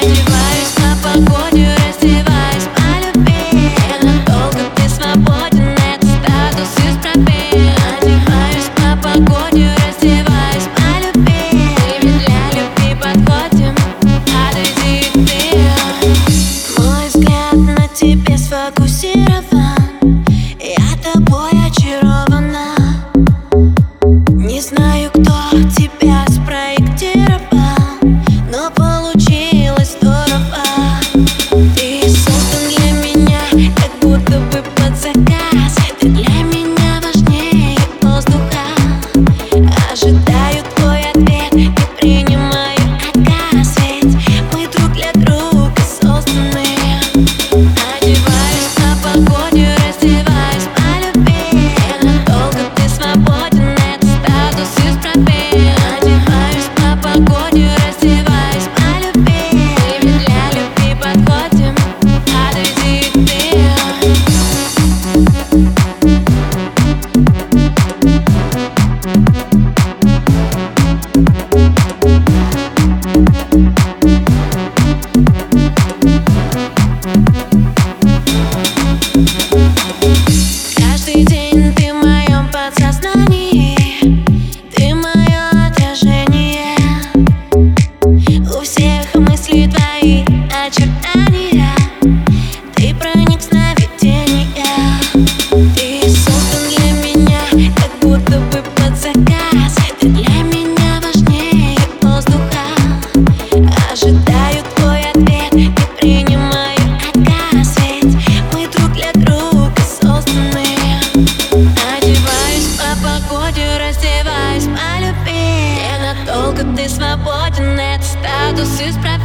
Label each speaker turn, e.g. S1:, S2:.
S1: Одеваюсь на погоде, раздеваюсь по любви Я Долго ты свободен, это статус из пробега dos pra